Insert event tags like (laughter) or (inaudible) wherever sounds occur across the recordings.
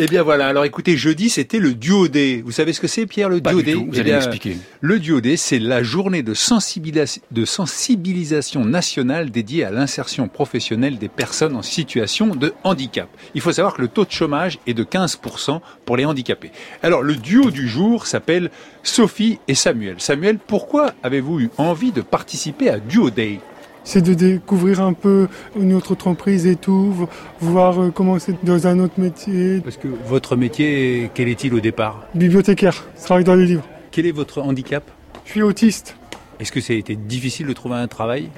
Eh bien voilà, alors écoutez, jeudi c'était le duodé. Vous savez ce que c'est Pierre le Pas duodé du tout, vous Eh allez bien, m'expliquer. Le duodé, c'est la journée de, sensibilis- de sensibilisation nationale dédiée à l'insertion professionnelle des personnes en situation de handicap. Il faut savoir que le taux de chômage est de 15% pour les handicapés. Alors le duo du jour s'appelle Sophie et Samuel. Samuel, pourquoi avez-vous eu envie de participer à Duo Day? C'est de découvrir un peu une autre entreprise et tout, vo- voir euh, comment c'est dans un autre métier. Parce que votre métier, quel est-il au départ? Bibliothécaire, je travaille dans les livres. Quel est votre handicap? Je suis autiste, Est-ce que ça a été difficile de trouver un travail?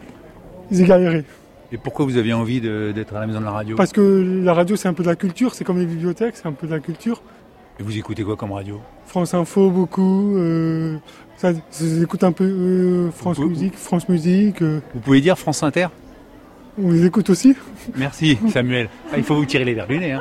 J'ai galéré. Et pourquoi vous aviez envie d'être à la maison de la radio? Parce que la radio c'est un peu de la culture, c'est comme les bibliothèques, c'est un peu de la culture. Et vous écoutez quoi comme radio? France Info beaucoup, euh, ça, j'écoute un peu euh, France Vous- Musique, France Musique, euh, Vous pouvez dire France Inter? On les écoute aussi? Merci Samuel. Ah, il faut vous tirer les verres du nez. Hein.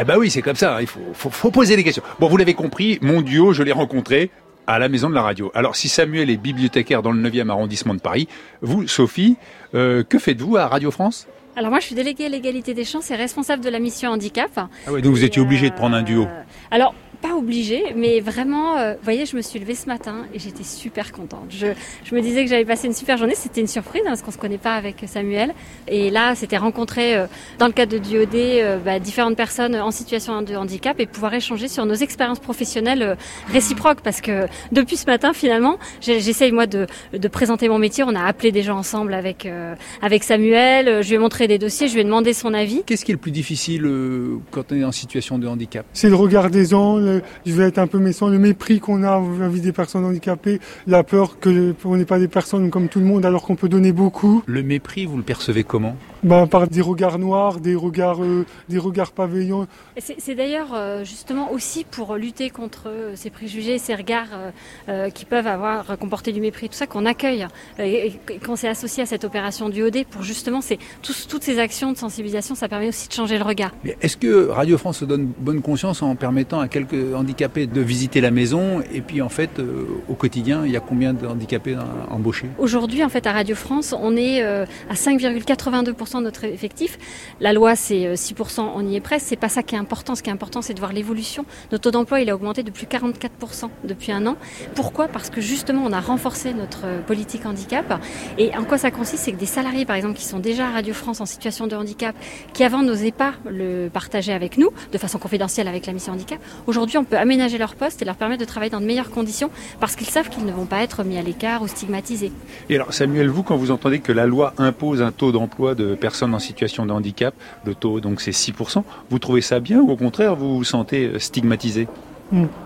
Eh ben oui, c'est comme ça. Il faut, faut, faut poser des questions. Bon, vous l'avez compris, mon duo, je l'ai rencontré à la maison de la radio. Alors, si Samuel est bibliothécaire dans le 9e arrondissement de Paris, vous, Sophie, euh, que faites-vous à Radio France? Alors moi, je suis déléguée à l'égalité des chances et responsable de la mission handicap. ah ouais, Donc vous étiez Et, obligé de prendre un duo. euh, Alors, pas obligé, mais vraiment, euh, vous voyez, je me suis levée ce matin et j'étais super contente. Je, je me disais que j'allais passer une super journée. C'était une surprise hein, parce qu'on se connaît pas avec Samuel. Et là, c'était rencontrer euh, dans le cadre de Duodé euh, bah, différentes personnes en situation de handicap et pouvoir échanger sur nos expériences professionnelles euh, réciproques. Parce que depuis ce matin, finalement, j'essaye moi de, de présenter mon métier. On a appelé des gens ensemble avec euh, avec Samuel. Je lui ai montré des dossiers. Je lui ai demandé son avis. Qu'est-ce qui est le plus difficile euh, quand on est en situation de handicap? C'est le regard des gens, le- je vais être un peu méchant, le mépris qu'on a vis-à-vis des personnes handicapées, la peur que on n'est pas des personnes comme tout le monde alors qu'on peut donner beaucoup, Le mépris, vous le percevez comment? Ben, par des regards noirs, des regards, euh, des regards paveillants. Et C'est c'est d'ailleurs euh, justement aussi pour lutter contre euh, ces préjugés, ces regards euh, euh, qui peuvent avoir euh, comporté du mépris, tout ça qu'on accueille euh, et, et qu'on s'est associé à cette opération du OD pour justement ces, tous- toutes ces actions de sensibilisation, ça permet aussi de changer le regard. Mais Est-ce que Radio France se donne bonne conscience en permettant à quelques handicapés de visiter la maison Et puis en fait, euh, au quotidien, il y a combien de handicapés euh, embauchés Aujourd'hui, en fait, à Radio France, on est euh, à 5,82% de notre effectif. La loi, c'est euh, 6%, on y est presque. C'est pas ça qui est important. Ce qui est important, c'est de voir l'évolution. Notre taux d'emploi, il a augmenté de plus de 44% depuis un an. Pourquoi? Parce que justement, on a renforcé notre euh, politique handicap. Et en quoi ça consiste? C'est que des salariés, par exemple, qui sont déjà à Radio France en situation de handicap, qui avant n'osaient pas le partager avec nous, de façon confidentielle avec la mission handicap, aujourd'hui, on peut aménager leur poste et leur permettre de travailler dans de meilleures conditions parce qu'ils savent qu'ils ne vont pas être mis à l'écart ou stigmatisés. Et alors, Samuel, vous, quand vous entendez que la loi impose un taux d'emploi de personnes en situation de handicap, le taux, donc, c'est 6%, vous trouvez ça bien ou au contraire, vous vous sentez stigmatisé?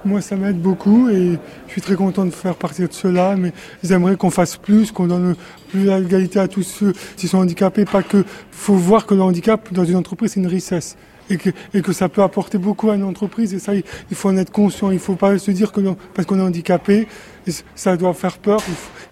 Moi, ça m'aide beaucoup et je suis très content de faire partie de cela, mais j'aimerais qu'on fasse plus, qu'on donne plus l'égalité à tous ceux qui sont handicapés, pas que, faut voir que le handicap dans une entreprise, c'est une richesse. Et que, et que ça peut apporter beaucoup à une entreprise et ça, il faut en être conscient. Il faut pas se dire que non, parce qu'on est handicapé, ça doit faire peur.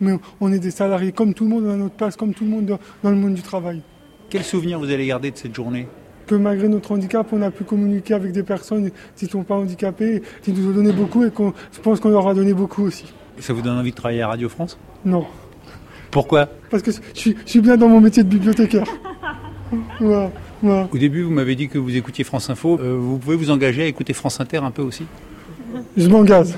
Mais on est des salariés comme tout le monde, on a notre place comme tout le monde dans, dans le monde du travail. Quel souvenir vous allez garder de cette journée? Que malgré notre handicap, on a pu communiquer avec des personnes qui ne sont pas handicapées, qui nous ont donné beaucoup et qu'on, je pense qu'on leur a donné beaucoup aussi. Ça vous donne envie de travailler à Radio France? Non, Pourquoi? Parce que je suis, je suis bien dans mon métier de bibliothécaire. (laughs) Voilà, voilà. Au début, vous m'avez dit que vous écoutiez France Info. Euh, vous pouvez vous engager à écouter France Inter un peu aussi? Je m'engage.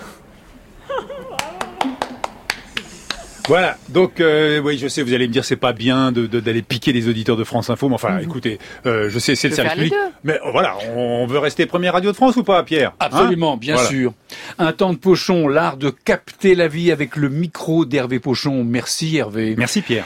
Voilà, donc euh, oui, je sais, vous allez me dire c'est pas bien de- de- d'aller piquer les auditeurs de France Info, mais enfin, écoutez, euh, je sais, c'est le service public, mais euh, voilà, on veut rester première radio de France ou pas, Pierre Hein Absolument, bien Voilà. sûr. Un temps de pochon, l'art de capter la vie avec le micro d'Hervé Pochon. Merci Hervé. Merci Pierre.